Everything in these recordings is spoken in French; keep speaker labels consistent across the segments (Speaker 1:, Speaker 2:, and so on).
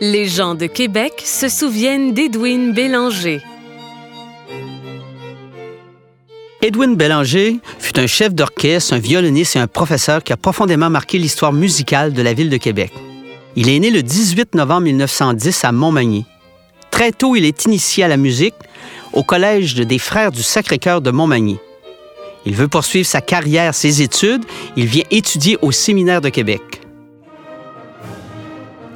Speaker 1: Les gens de Québec se souviennent d'Edwin Bélanger.
Speaker 2: Edwin Bélanger fut un chef d'orchestre, un violoniste et un professeur qui a profondément marqué l'histoire musicale de la ville de Québec. Il est né le 18 novembre 1910 à Montmagny. Très tôt, il est initié à la musique au Collège des Frères du Sacré-Cœur de Montmagny. Il veut poursuivre sa carrière, ses études. Il vient étudier au Séminaire de Québec.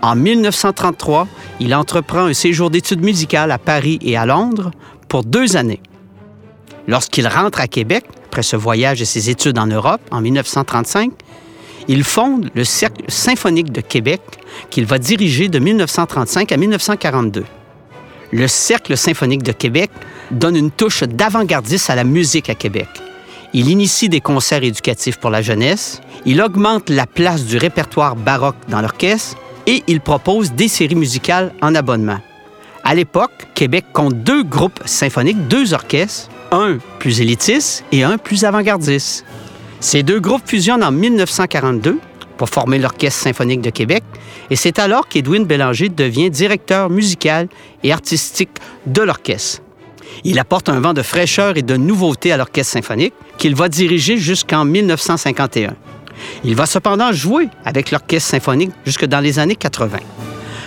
Speaker 2: En 1933, il entreprend un séjour d'études musicales à Paris et à Londres pour deux années. Lorsqu'il rentre à Québec, après ce voyage et ses études en Europe, en 1935, il fonde le Cercle symphonique de Québec qu'il va diriger de 1935 à 1942. Le Cercle symphonique de Québec donne une touche d'avant-gardiste à la musique à Québec. Il initie des concerts éducatifs pour la jeunesse, il augmente la place du répertoire baroque dans l'orchestre et il propose des séries musicales en abonnement. À l'époque, Québec compte deux groupes symphoniques, deux orchestres, un plus élitiste et un plus avant-gardiste. Ces deux groupes fusionnent en 1942 pour former l'Orchestre symphonique de Québec, et c'est alors qu'Edwin Bélanger devient directeur musical et artistique de l'orchestre. Il apporte un vent de fraîcheur et de nouveauté à l'Orchestre symphonique qu'il va diriger jusqu'en 1951. Il va cependant jouer avec l'Orchestre symphonique jusque dans les années 80.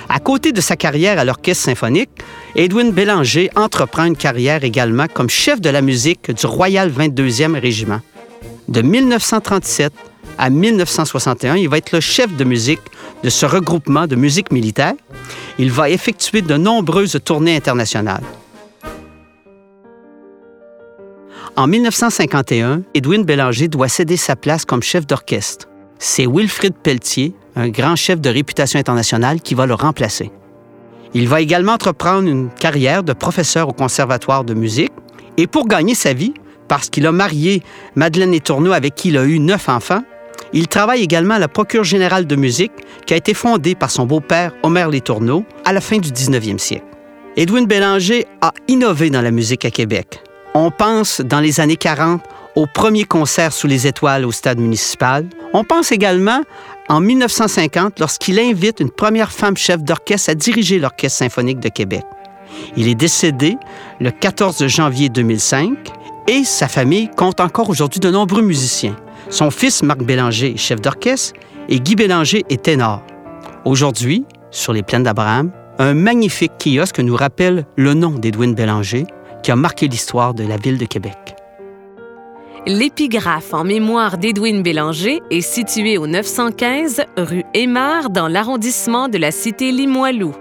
Speaker 2: À côté de sa carrière à l'Orchestre symphonique, Edwin Bélanger entreprend une carrière également comme chef de la musique du Royal 22e Régiment. De 1937 à 1961, il va être le chef de musique de ce regroupement de musique militaire. Il va effectuer de nombreuses tournées internationales. En 1951, Edwin Bélanger doit céder sa place comme chef d'orchestre. C'est Wilfrid Pelletier, un grand chef de réputation internationale, qui va le remplacer. Il va également entreprendre une carrière de professeur au Conservatoire de musique et pour gagner sa vie, parce qu'il a marié Madeleine Letourneau avec qui il a eu neuf enfants, il travaille également à la Procure générale de musique qui a été fondée par son beau-père Omer Letourneau à la fin du 19e siècle. Edwin Bélanger a innové dans la musique à Québec. On pense dans les années 40 au premier concert sous les étoiles au stade municipal. On pense également en 1950 lorsqu'il invite une première femme chef d'orchestre à diriger l'Orchestre symphonique de Québec. Il est décédé le 14 janvier 2005 et sa famille compte encore aujourd'hui de nombreux musiciens. Son fils Marc Bélanger est chef d'orchestre et Guy Bélanger est ténor. Aujourd'hui, sur les plaines d'Abraham, un magnifique kiosque nous rappelle le nom d'Edwin Bélanger, qui a marqué l'histoire de la ville de Québec.
Speaker 1: L'épigraphe en mémoire d'Edwin Bélanger est située au 915 rue Aymar dans l'arrondissement de la cité Limoilou.